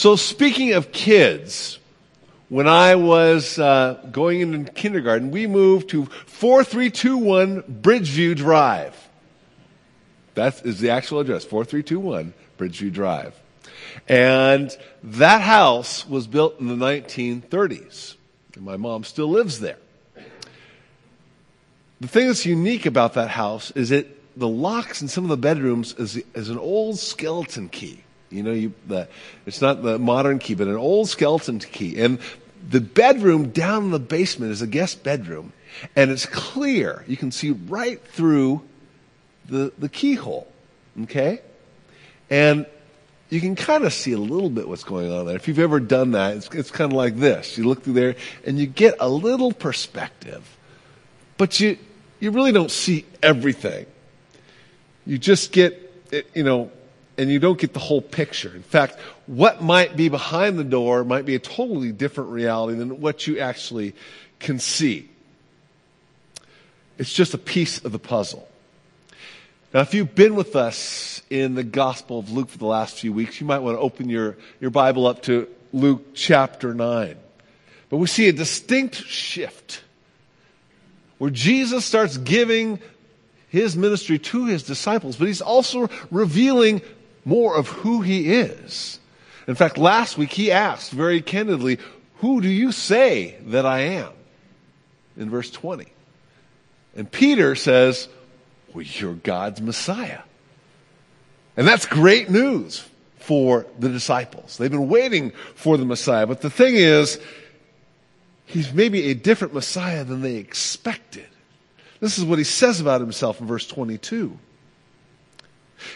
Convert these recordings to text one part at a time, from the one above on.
So, speaking of kids, when I was uh, going into kindergarten, we moved to 4321 Bridgeview Drive. That is the actual address, 4321 Bridgeview Drive. And that house was built in the 1930s. And my mom still lives there. The thing that's unique about that house is that the locks in some of the bedrooms is, is an old skeleton key. You know, you, the, it's not the modern key, but an old skeleton key. And the bedroom down in the basement is a guest bedroom, and it's clear. You can see right through the, the keyhole. Okay? And you can kind of see a little bit what's going on there. If you've ever done that, it's, it's kind of like this. You look through there and you get a little perspective, but you, you really don't see everything. You just get, you know, and you don't get the whole picture. In fact, what might be behind the door might be a totally different reality than what you actually can see. It's just a piece of the puzzle. Now, if you've been with us in the Gospel of Luke for the last few weeks, you might want to open your, your Bible up to Luke chapter 9. But we see a distinct shift where Jesus starts giving his ministry to his disciples, but he's also revealing more of who he is. In fact, last week he asked very candidly, Who do you say that I am? In verse 20. And Peter says, Well, you're God's Messiah. And that's great news for the disciples. They've been waiting for the Messiah. But the thing is, he's maybe a different Messiah than they expected. This is what he says about himself in verse 22.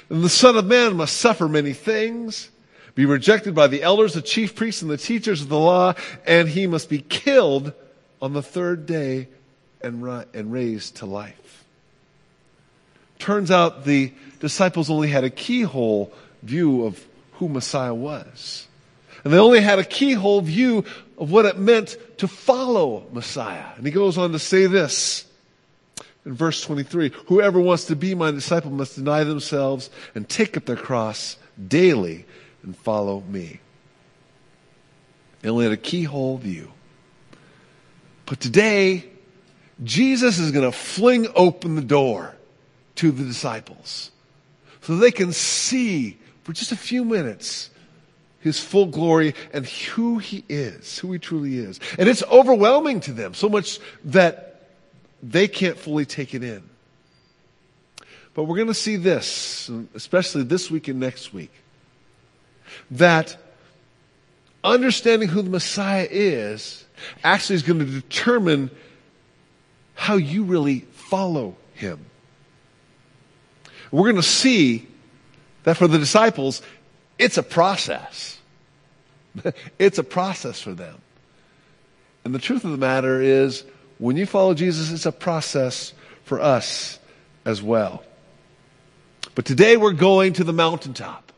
And the Son of Man must suffer many things, be rejected by the elders, the chief priests, and the teachers of the law, and he must be killed on the third day and, ri- and raised to life. Turns out the disciples only had a keyhole view of who Messiah was. And they only had a keyhole view of what it meant to follow Messiah. And he goes on to say this in verse 23 Whoever wants to be my disciple must deny themselves and take up their cross daily and follow me. They only had a keyhole view. But today, Jesus is going to fling open the door to the disciples so they can see for just a few minutes his full glory and who he is, who he truly is. And it's overwhelming to them, so much that they can't fully take it in. But we're going to see this, especially this week and next week, that understanding who the Messiah is actually is going to determine how you really follow him. We're going to see that for the disciples, it's a process. it's a process for them. And the truth of the matter is, when you follow Jesus, it's a process for us as well. But today we're going to the mountaintop.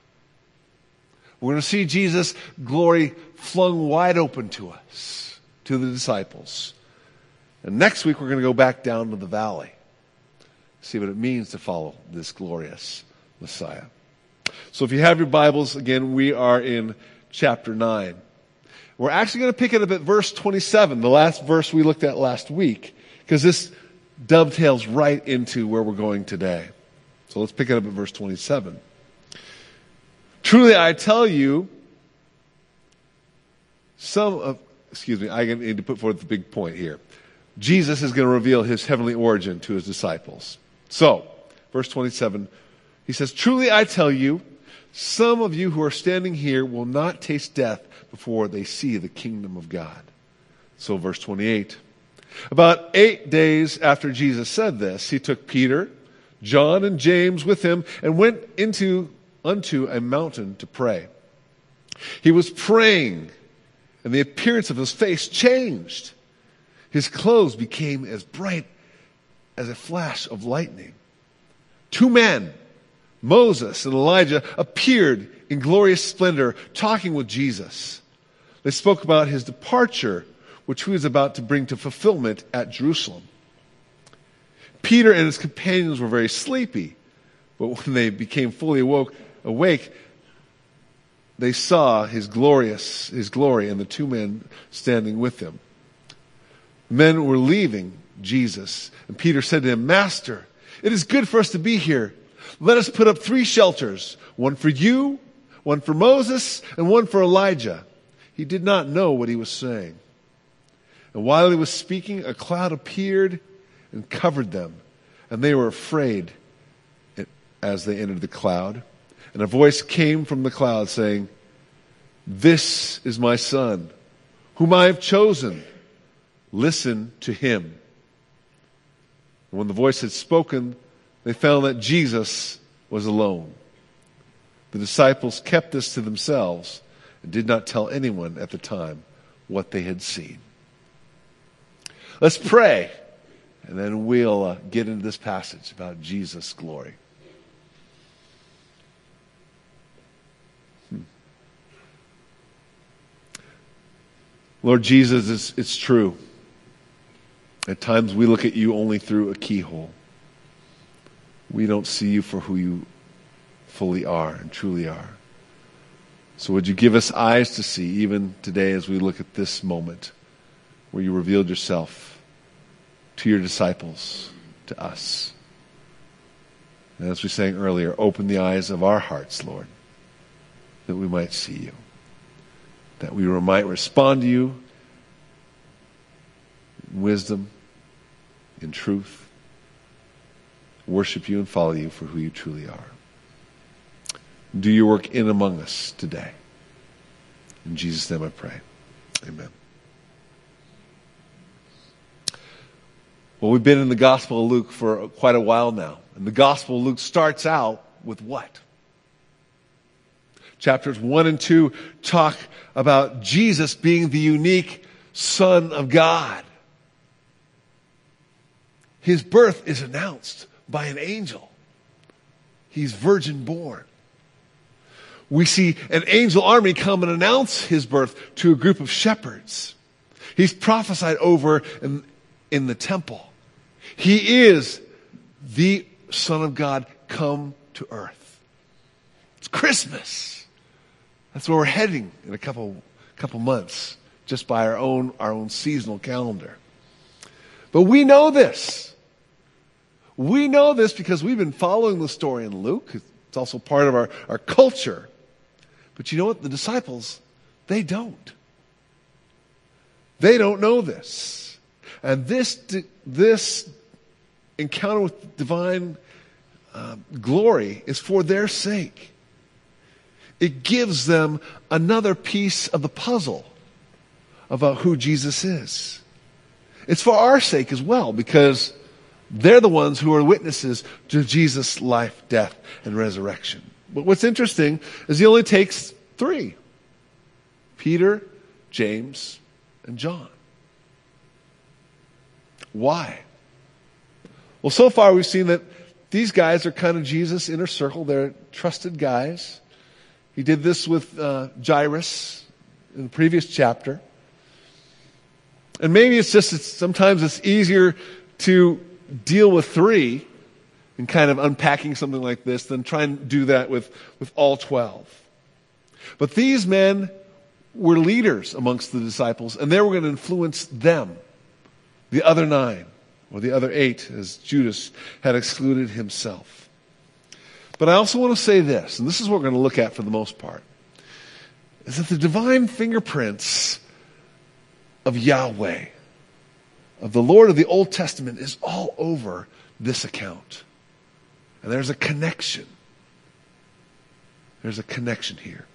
We're going to see Jesus' glory flung wide open to us, to the disciples. And next week we're going to go back down to the valley, see what it means to follow this glorious Messiah. So if you have your Bibles, again, we are in chapter 9. We're actually going to pick it up at verse 27, the last verse we looked at last week, because this dovetails right into where we're going today. So let's pick it up at verse 27. Truly, I tell you, some of, excuse me, I need to put forth the big point here. Jesus is going to reveal his heavenly origin to his disciples. So, verse 27, he says, Truly I tell you, some of you who are standing here will not taste death before they see the kingdom of God. So, verse 28. About eight days after Jesus said this, he took Peter, John, and James with him and went into unto a mountain to pray. He was praying, and the appearance of his face changed. His clothes became as bright as a flash of lightning. Two men, Moses and Elijah, appeared in glorious splendor, talking with Jesus. They spoke about his departure, which he was about to bring to fulfillment at Jerusalem. Peter and his companions were very sleepy, but when they became fully awoke, awake, they saw his glorious, his glory and the two men standing with him. Men were leaving Jesus, and Peter said to him, Master, it is good for us to be here. Let us put up three shelters, one for you, one for Moses, and one for Elijah. He did not know what he was saying. And while he was speaking, a cloud appeared and covered them, and they were afraid as they entered the cloud. And a voice came from the cloud saying, This is my son, whom I have chosen. Listen to him. And when the voice had spoken, they found that Jesus was alone. The disciples kept this to themselves and did not tell anyone at the time what they had seen. Let's pray, and then we'll uh, get into this passage about Jesus' glory. Lord Jesus, it's, it's true. At times we look at you only through a keyhole. We don't see you for who you fully are and truly are. So would you give us eyes to see, even today as we look at this moment where you revealed yourself to your disciples, to us. And as we sang earlier, open the eyes of our hearts, Lord, that we might see you that we might respond to you in wisdom, in truth, worship you and follow you for who you truly are. Do your work in among us today. In Jesus' name I pray. Amen. Well, we've been in the Gospel of Luke for quite a while now. And the Gospel of Luke starts out with what? Chapters 1 and 2 talk about Jesus being the unique Son of God. His birth is announced by an angel. He's virgin born. We see an angel army come and announce his birth to a group of shepherds. He's prophesied over in, in the temple. He is the Son of God come to earth. It's Christmas. That's where we're heading in a couple, couple months, just by our own, our own seasonal calendar. But we know this. We know this because we've been following the story in Luke. It's also part of our, our culture. But you know what? The disciples, they don't. They don't know this. And this, this encounter with divine uh, glory is for their sake it gives them another piece of the puzzle about who Jesus is. It's for our sake as well, because they're the ones who are witnesses to Jesus' life, death, and resurrection. But what's interesting is he only takes three Peter, James, and John. Why? Well, so far we've seen that these guys are kind of Jesus' inner circle. They're trusted guys. He did this with uh, Jairus in the previous chapter. And maybe it's just it's, sometimes it's easier to deal with three and kind of unpacking something like this than try and do that with, with all 12. But these men were leaders amongst the disciples, and they were going to influence them, the other nine, or the other eight, as Judas had excluded himself. But I also want to say this, and this is what we're going to look at for the most part, is that the divine fingerprints of Yahweh, of the Lord of the Old Testament, is all over this account. And there's a connection. There's a connection here.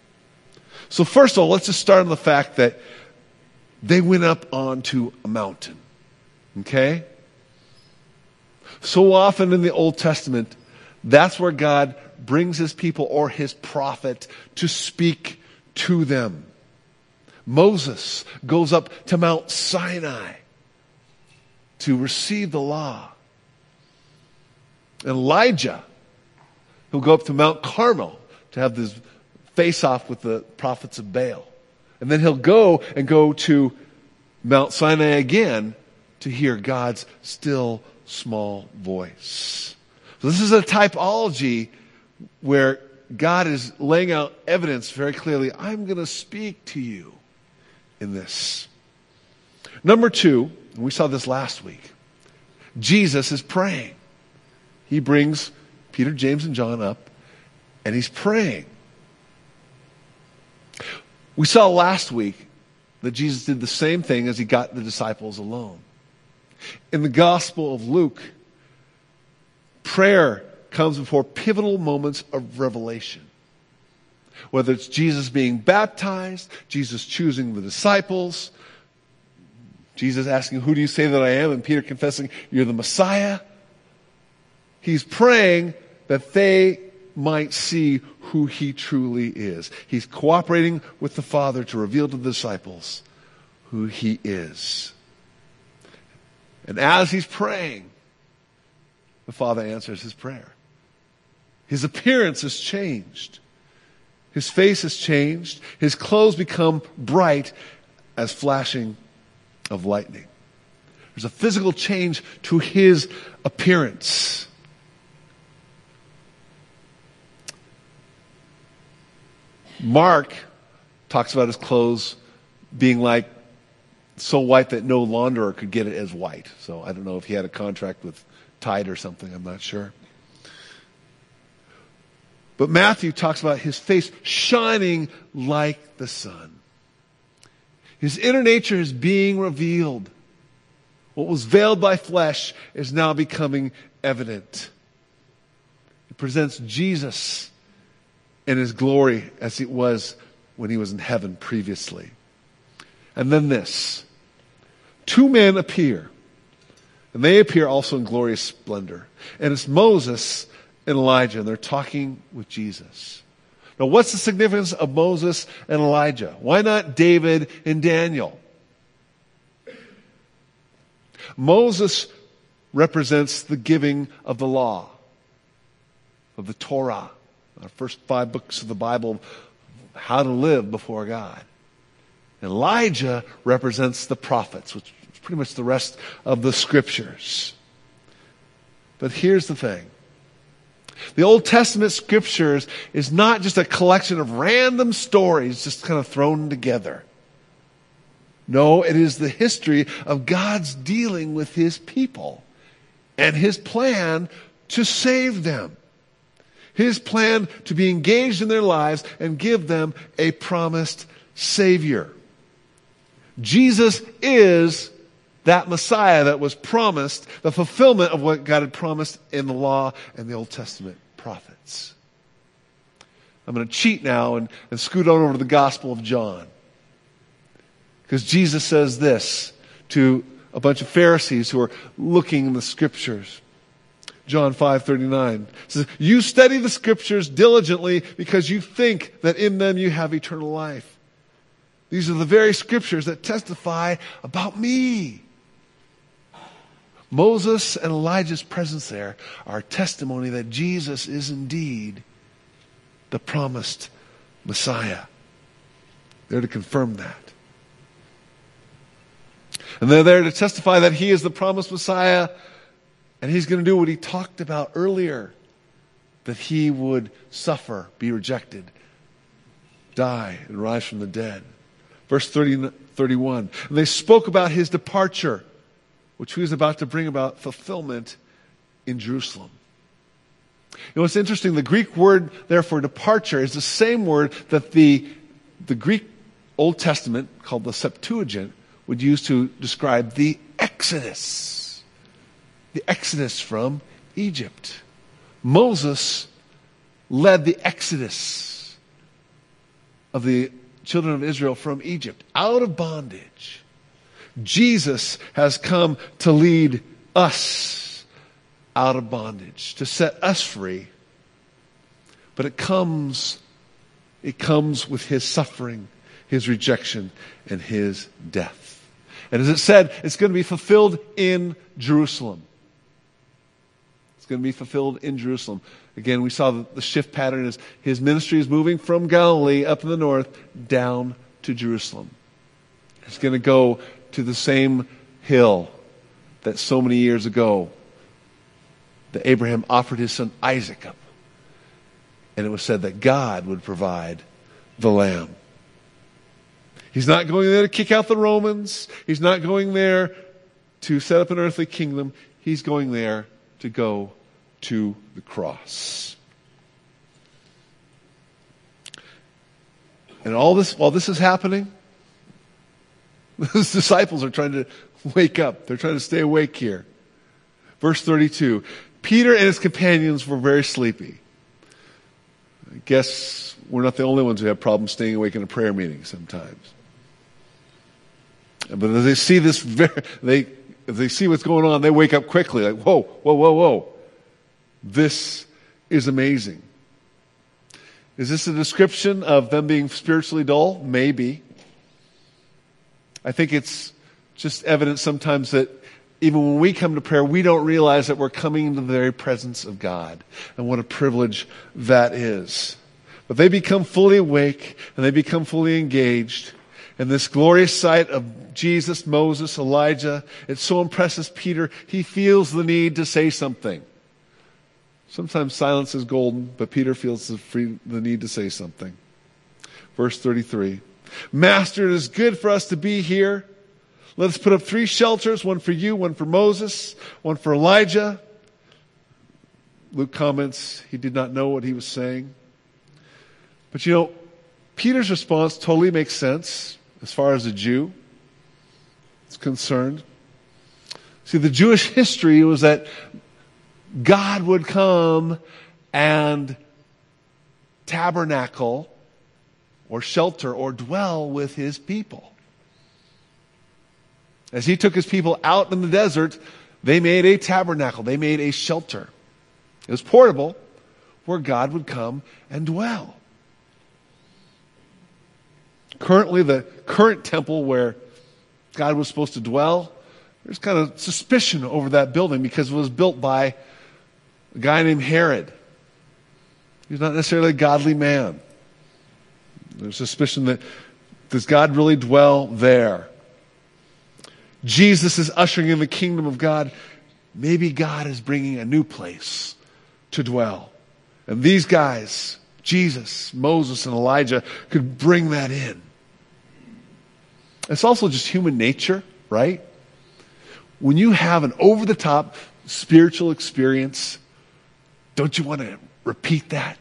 So, first of all, let's just start on the fact that they went up onto a mountain. Okay? So often in the Old Testament, that's where God brings his people or his prophet to speak to them. Moses goes up to Mount Sinai to receive the law. Elijah, who'll go up to Mount Carmel to have this face off with the prophets of Baal. And then he'll go and go to Mount Sinai again to hear God's still small voice. So this is a typology where God is laying out evidence very clearly. I'm going to speak to you in this. Number two, and we saw this last week, Jesus is praying. He brings Peter, James, and John up, and he's praying. We saw last week that Jesus did the same thing as he got the disciples alone. In the Gospel of Luke, prayer comes before pivotal moments of revelation. Whether it's Jesus being baptized, Jesus choosing the disciples, Jesus asking, Who do you say that I am? and Peter confessing, You're the Messiah. He's praying that they might see who he truly is. He's cooperating with the Father to reveal to the disciples who he is. And as he's praying, the Father answers his prayer. His appearance has changed. His face has changed. His clothes become bright as flashing of lightning. There's a physical change to his appearance. Mark talks about his clothes being like so white that no launderer could get it as white. So I don't know if he had a contract with Tide or something, I'm not sure. But Matthew talks about his face shining like the sun. His inner nature is being revealed. What was veiled by flesh is now becoming evident. It presents Jesus in his glory as it was when he was in heaven previously. And then this two men appear, and they appear also in glorious splendor. And it's Moses and Elijah, and they're talking with Jesus. Now, what's the significance of Moses and Elijah? Why not David and Daniel? Moses represents the giving of the law, of the Torah our first five books of the Bible, how to live before God. Elijah represents the prophets, which is pretty much the rest of the scriptures. But here's the thing. The Old Testament scriptures is not just a collection of random stories just kind of thrown together. No, it is the history of God's dealing with his people and his plan to save them his plan to be engaged in their lives and give them a promised Savior. Jesus is that Messiah that was promised, the fulfillment of what God had promised in the law and the Old Testament prophets. I'm going to cheat now and, and scoot on over to the Gospel of John. Because Jesus says this to a bunch of Pharisees who are looking in the scriptures. John 5:39 says, "You study the scriptures diligently because you think that in them you have eternal life. These are the very scriptures that testify about me." Moses and Elijah's presence there are testimony that Jesus is indeed the promised Messiah. They're to confirm that. And they're there to testify that he is the promised Messiah and he's going to do what he talked about earlier that he would suffer, be rejected, die, and rise from the dead. Verse 30, 31. And they spoke about his departure, which he was about to bring about fulfillment in Jerusalem. You know, what's interesting, the Greek word there for departure is the same word that the, the Greek Old Testament, called the Septuagint, would use to describe the Exodus the exodus from Egypt. Moses led the exodus of the children of Israel from Egypt out of bondage. Jesus has come to lead us out of bondage, to set us free. But it comes, it comes with his suffering, his rejection, and his death. And as it said, it's going to be fulfilled in Jerusalem It's going to be fulfilled in Jerusalem. Again, we saw the shift pattern is his ministry is moving from Galilee up in the north down to Jerusalem. He's going to go to the same hill that so many years ago that Abraham offered his son Isaac up. and it was said that God would provide the lamb. He's not going there to kick out the Romans. He's not going there to set up an earthly kingdom. He's going there to go to the cross. And all this, while this is happening, his disciples are trying to wake up. They're trying to stay awake here. Verse 32 Peter and his companions were very sleepy. I guess we're not the only ones who have problems staying awake in a prayer meeting sometimes. But as they see this, they, they see what's going on, they wake up quickly, like, whoa, whoa, whoa, whoa. This is amazing. Is this a description of them being spiritually dull? Maybe. I think it's just evidence sometimes that even when we come to prayer, we don't realize that we're coming into the very presence of God. And what a privilege that is. But they become fully awake and they become fully engaged. And this glorious sight of Jesus, Moses, Elijah, it so impresses Peter, he feels the need to say something. Sometimes silence is golden, but Peter feels the, free, the need to say something. Verse 33 Master, it is good for us to be here. Let us put up three shelters one for you, one for Moses, one for Elijah. Luke comments he did not know what he was saying. But you know, Peter's response totally makes sense as far as a Jew is concerned. See, the Jewish history was that God would come and tabernacle or shelter or dwell with his people. As he took his people out in the desert, they made a tabernacle, they made a shelter. It was portable where God would come and dwell. Currently, the current temple where God was supposed to dwell, there's kind of suspicion over that building because it was built by a guy named Herod. He's not necessarily a godly man. There's suspicion that does God really dwell there? Jesus is ushering in the kingdom of God. Maybe God is bringing a new place to dwell. And these guys, Jesus, Moses, and Elijah, could bring that in. It's also just human nature, right? When you have an over the top spiritual experience, don't you want to repeat that?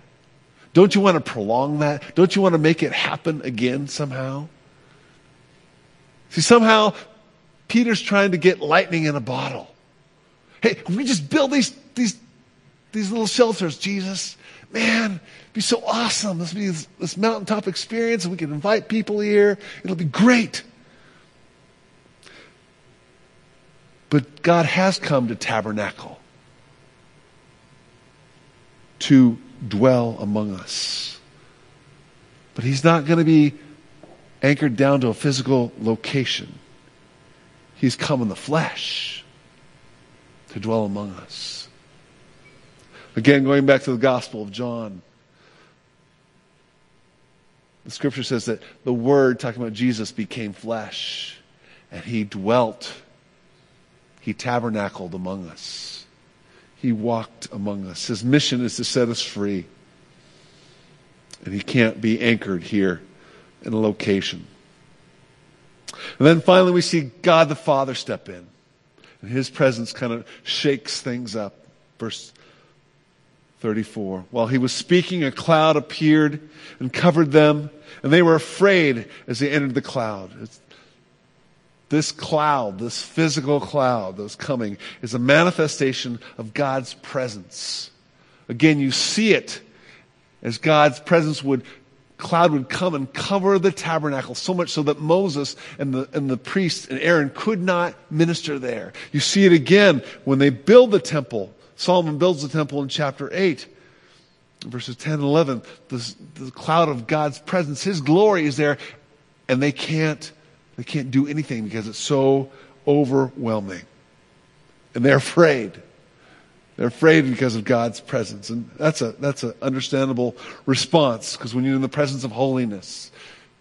Don't you want to prolong that? Don't you want to make it happen again somehow? See, somehow Peter's trying to get lightning in a bottle. Hey, we just build these, these, these little shelters, Jesus. Man, it'd be so awesome. This would be this, this mountaintop experience, and we can invite people here. It'll be great. But God has come to tabernacle, to dwell among us. But He's not going to be anchored down to a physical location. He's come in the flesh to dwell among us. Again, going back to the Gospel of John, the scripture says that the Word, talking about Jesus, became flesh and He dwelt he tabernacled among us. He walked among us. His mission is to set us free. And he can't be anchored here in a location. And then finally, we see God the Father step in. And his presence kind of shakes things up. Verse 34. While he was speaking, a cloud appeared and covered them, and they were afraid as they entered the cloud. It's this cloud, this physical cloud that's coming, is a manifestation of God's presence. Again, you see it as God's presence would cloud would come and cover the tabernacle so much so that Moses and the, and the priest and Aaron could not minister there. You see it again when they build the temple. Solomon builds the temple in chapter 8, verses 10 and 11. The, the cloud of God's presence, His glory is there, and they can't they can't do anything because it's so overwhelming. And they're afraid. They're afraid because of God's presence. And that's a that's an understandable response because when you're in the presence of holiness,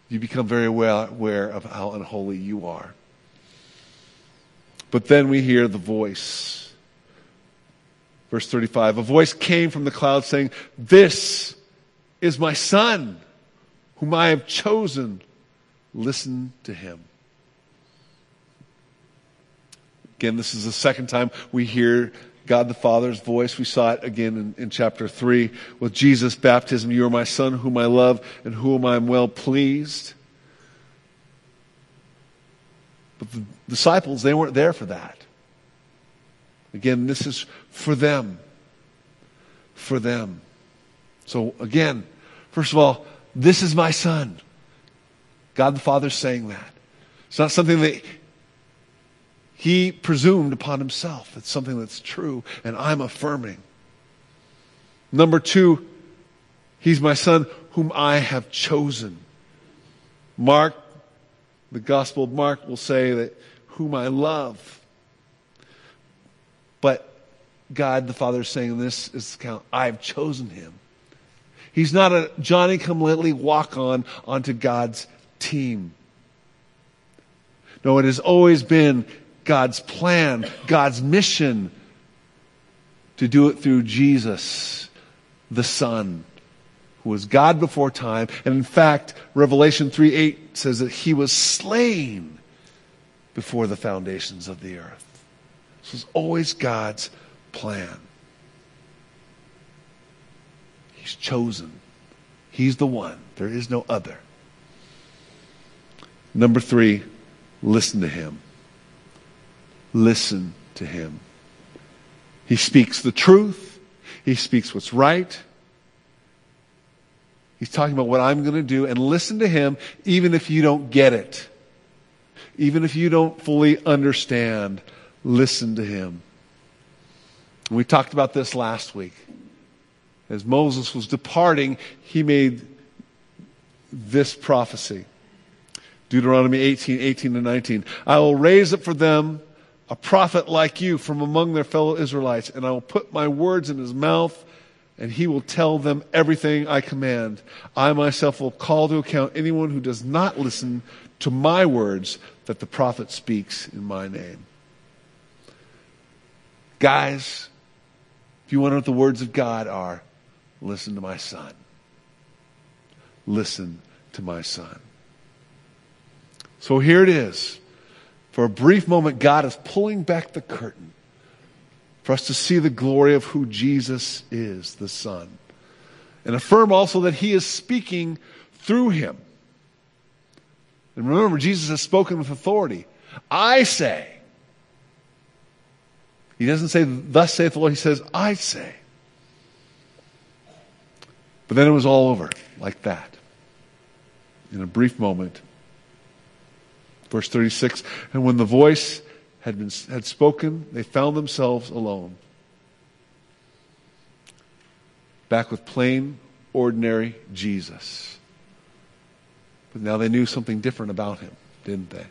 you become very aware of how unholy you are. But then we hear the voice. Verse 35 A voice came from the cloud saying, This is my son, whom I have chosen. Listen to him. Again, this is the second time we hear God the Father's voice. We saw it again in, in, chapter 3 with Jesus' baptism. You are my Son, whom I love and whom I am well pleased. But the disciples, they weren't there for that. Again, this is for them. For them. So, again, first of all, this is my Son. God the Father's saying that. It's not something that he presumed upon himself. It's something that's true, and I'm affirming. Number two, he's my son whom I have chosen. Mark, the Gospel of Mark will say that whom I love. But God the Father is saying this is count, I've chosen him. He's not a Johnny come lately walk on onto God's team. No, it has always been God's plan, God's mission to do it through Jesus, the Son, who was God before time. And in fact, Revelation 3 8 says that he was slain before the foundations of the earth. This was always God's plan. He's chosen. He's the one. There is no other. Number three, listen to him listen to him. He speaks the truth. He speaks what's right. He's talking about what I'm going to do and listen to him even if you don't get it. Even if you don't fully understand, listen to him. We talked about this last week. As Moses was departing, he made this prophecy. Deuteronomy 18, 18 to 19. I will raise up for them a prophet like you from among their fellow Israelites, and I will put my words in his mouth, and he will tell them everything I command. I myself will call to account anyone who does not listen to my words that the prophet speaks in my name. Guys, if you want to know what the words of God are, listen to my son. Listen to my son. So here it is. For a brief moment, God is pulling back the curtain for us to see the glory of who Jesus is, the Son. And affirm also that He is speaking through Him. And remember, Jesus has spoken with authority. I say. He doesn't say, Thus saith the Lord. He says, I say. But then it was all over like that. In a brief moment, Verse 36 And when the voice had, been, had spoken, they found themselves alone. Back with plain, ordinary Jesus. But now they knew something different about him, didn't they?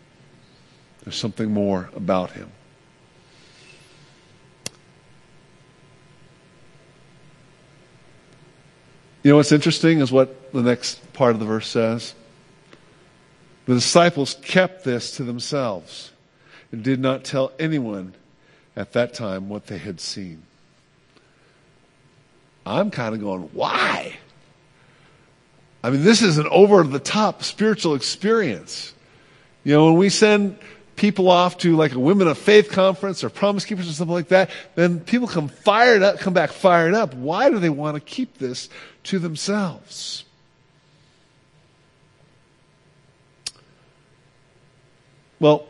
There's something more about him. You know what's interesting is what the next part of the verse says. The disciples kept this to themselves and did not tell anyone at that time what they had seen. I'm kind of going, why? I mean, this is an over the top spiritual experience. You know, when we send people off to like a women of faith conference or promise keepers or something like that, then people come fired up, come back fired up. Why do they want to keep this to themselves? Well,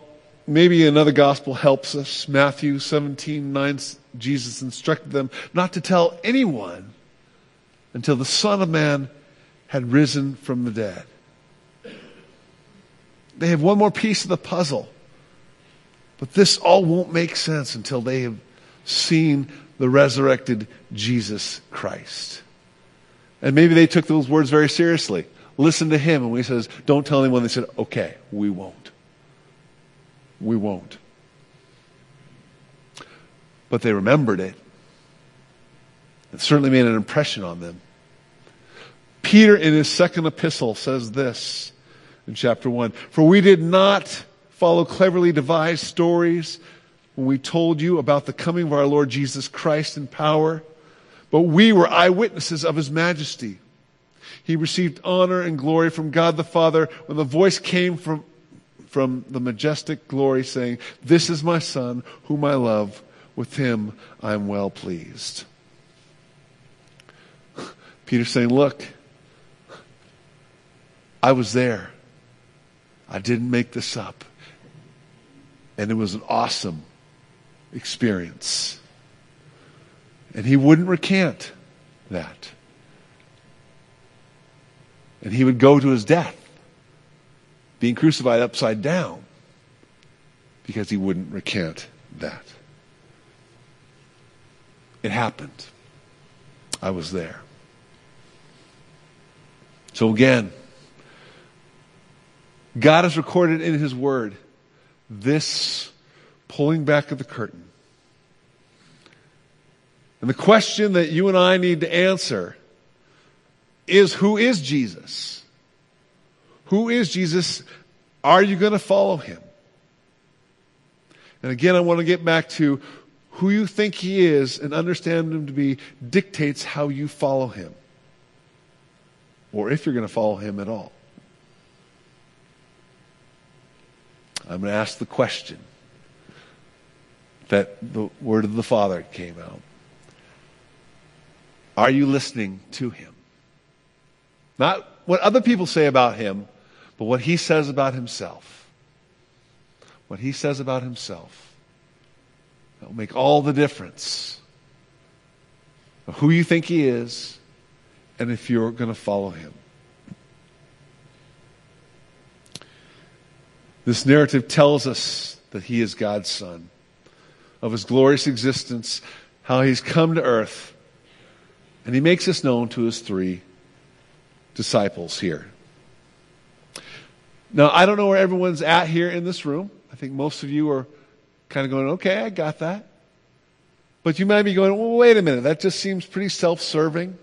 maybe another gospel helps us. Matthew 17, 9, Jesus instructed them not to tell anyone until the Son of Man had risen from the dead. They have one more piece of the puzzle. But this all won't make sense until they have seen the resurrected Jesus Christ. And maybe they took those words very seriously. Listen to him. And when he says, don't tell anyone, they said, okay, we won't we won't. But they remembered it. It certainly made an impression on them. Peter, in his second epistle, says this in chapter 1 For we did not follow cleverly devised stories when we told you about the coming of our Lord Jesus Christ in power, but we were eyewitnesses of his majesty. He received honor and glory from God the Father when the voice came from, from the majestic glory saying, This is my Son, whom I love. With him I am well pleased. Peter's saying, Look, I was there. I didn't make this up. And it was an awesome experience. And he wouldn't recant that. And he would go to his death, being crucified upside down, because he wouldn't recant that. It happened. I was there. So again, God has recorded in His Word this pulling back of the curtain. And the question that you and I need to answer is who is Jesus? Who is Jesus? Are you going to follow him? And again, I want to get back to who you think he is and understand him to be dictates how you follow him. Or if you're going to follow him at all. I'm going to ask the question that the word of the Father came out. Are you listening to him? Not what other people say about him, but what he says about himself. What he says about himself. That will make all the difference of who you think he is and if you're going to follow him. This narrative tells us that he is God's son, of his glorious existence, how he's come to earth, and he makes this known to his three disciples here. Now, I don't know where everyone's at here in this room. I think most of you are kind of going, okay, I got that. But you might be going, well, wait a minute, that just seems pretty self serving.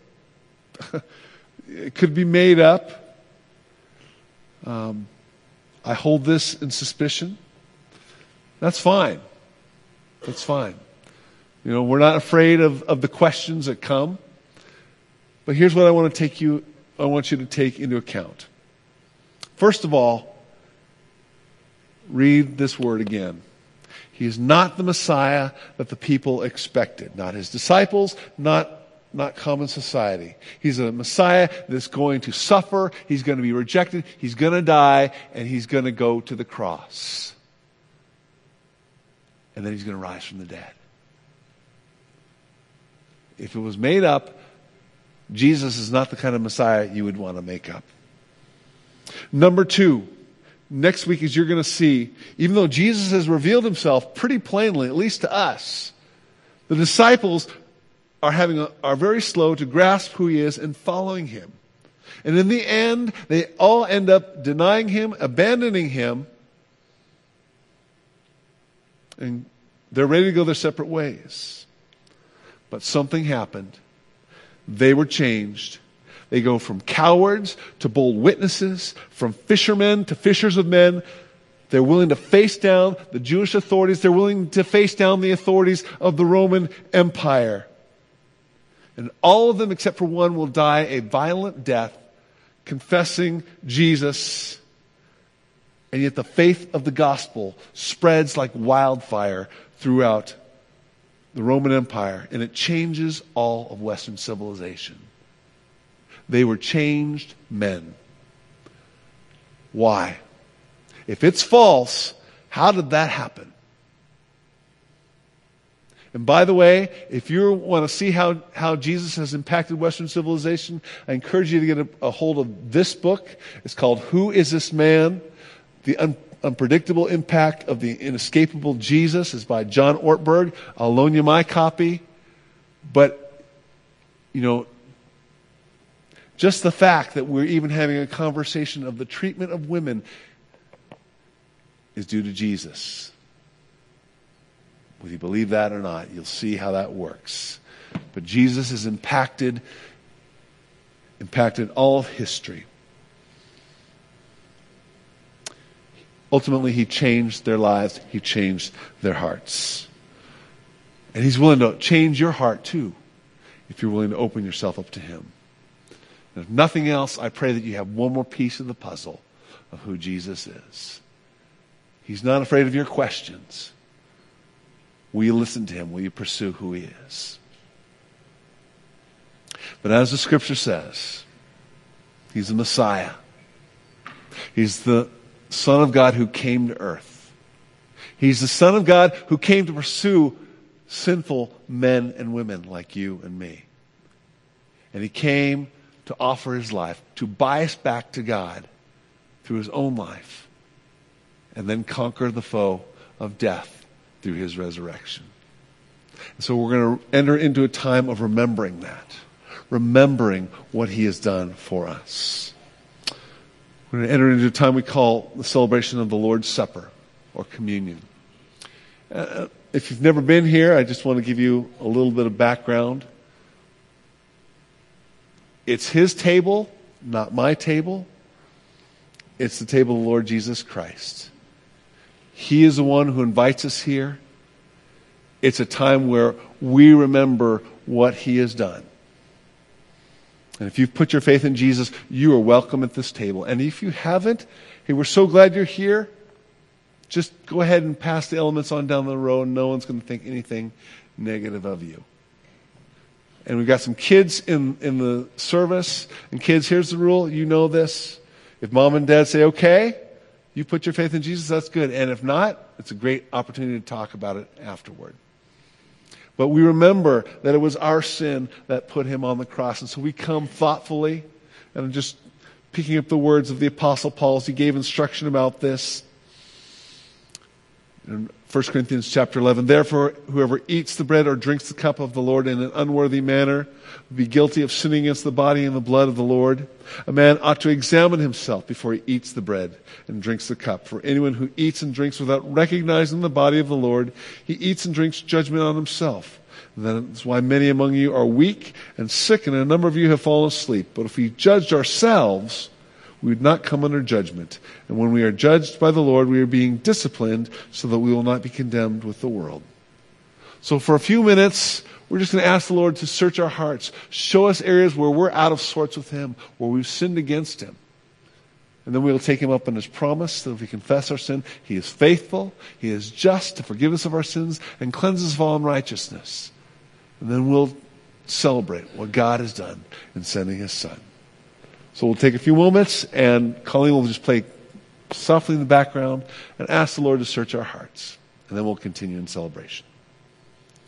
it could be made up. Um, I hold this in suspicion. That's fine. That's fine. You know, we're not afraid of, of the questions that come. But here's what I want to take you I want you to take into account. First of all, read this word again. He is not the Messiah that the people expected, not his disciples, not, not common society. He's a Messiah that's going to suffer, he's going to be rejected, he's going to die, and he's going to go to the cross. And then he's going to rise from the dead. If it was made up, Jesus is not the kind of Messiah you would want to make up. Number two, next week, as you're going to see, even though Jesus has revealed himself pretty plainly, at least to us, the disciples are having a, are very slow to grasp who he is and following him. And in the end, they all end up denying him, abandoning him, and they're ready to go their separate ways. But something happened they were changed. They go from cowards to bold witnesses, from fishermen to fishers of men. They're willing to face down the Jewish authorities. They're willing to face down the authorities of the Roman Empire. And all of them, except for one, will die a violent death, confessing Jesus. And yet the faith of the gospel spreads like wildfire throughout the Roman Empire, and it changes all of Western civilization. They were changed men. Why? If it's false, how did that happen? And by the way, if you want to see how, how Jesus has impacted Western civilization, I encourage you to get a, a hold of this book. It's called Who is This Man? The Un- Unpredictable Impact of the Inescapable Jesus is by John Ortberg. I'll loan you my copy. But, you know, just the fact that we're even having a conversation of the treatment of women is due to Jesus. Whether you believe that or not, you'll see how that works. But Jesus has impacted, impacted all of history. Ultimately, he changed their lives, he changed their hearts. And he's willing to change your heart too, if you're willing to open yourself up to him. And if nothing else, I pray that you have one more piece of the puzzle of who Jesus is. He's not afraid of your questions. Will you listen to him? Will you pursue who he is? But as the scripture says, he's the Messiah. He's the Son of God who came to earth. He's the Son of God who came to pursue sinful men and women like you and me. And he came to offer his life, to buy us back to God through his own life, and then conquer the foe of death through his resurrection. And so we're going to enter into a time of remembering that, remembering what he has done for us. We're going to enter into a time we call the celebration of the Lord's Supper or communion. Uh, if you've never been here, I just want to give you a little bit of background. It's his table, not my table. It's the table of the Lord Jesus Christ. He is the one who invites us here. It's a time where we remember what he has done. And if you've put your faith in Jesus, you are welcome at this table. And if you haven't, hey, we're so glad you're here. Just go ahead and pass the elements on down the road. No one's going to think anything negative of you. And we've got some kids in, in the service. And kids, here's the rule. You know this. If mom and dad say, okay, you put your faith in Jesus, that's good. And if not, it's a great opportunity to talk about it afterward. But we remember that it was our sin that put him on the cross. And so we come thoughtfully, and I'm just picking up the words of the Apostle Paul as he gave instruction about this. In 1 Corinthians chapter 11, therefore, whoever eats the bread or drinks the cup of the Lord in an unworthy manner will be guilty of sinning against the body and the blood of the Lord. A man ought to examine himself before he eats the bread and drinks the cup. For anyone who eats and drinks without recognizing the body of the Lord, he eats and drinks judgment on himself. That's why many among you are weak and sick, and a number of you have fallen asleep. But if we judged ourselves, we would not come under judgment. And when we are judged by the Lord, we are being disciplined so that we will not be condemned with the world. So for a few minutes, we're just going to ask the Lord to search our hearts, show us areas where we're out of sorts with Him, where we've sinned against Him. And then we'll take Him up on His promise that if we confess our sin, He is faithful, He is just to forgive us of our sins and cleanse us of all unrighteousness. And then we'll celebrate what God has done in sending His Son. So we'll take a few moments, and Colleen will just play softly in the background and ask the Lord to search our hearts. And then we'll continue in celebration.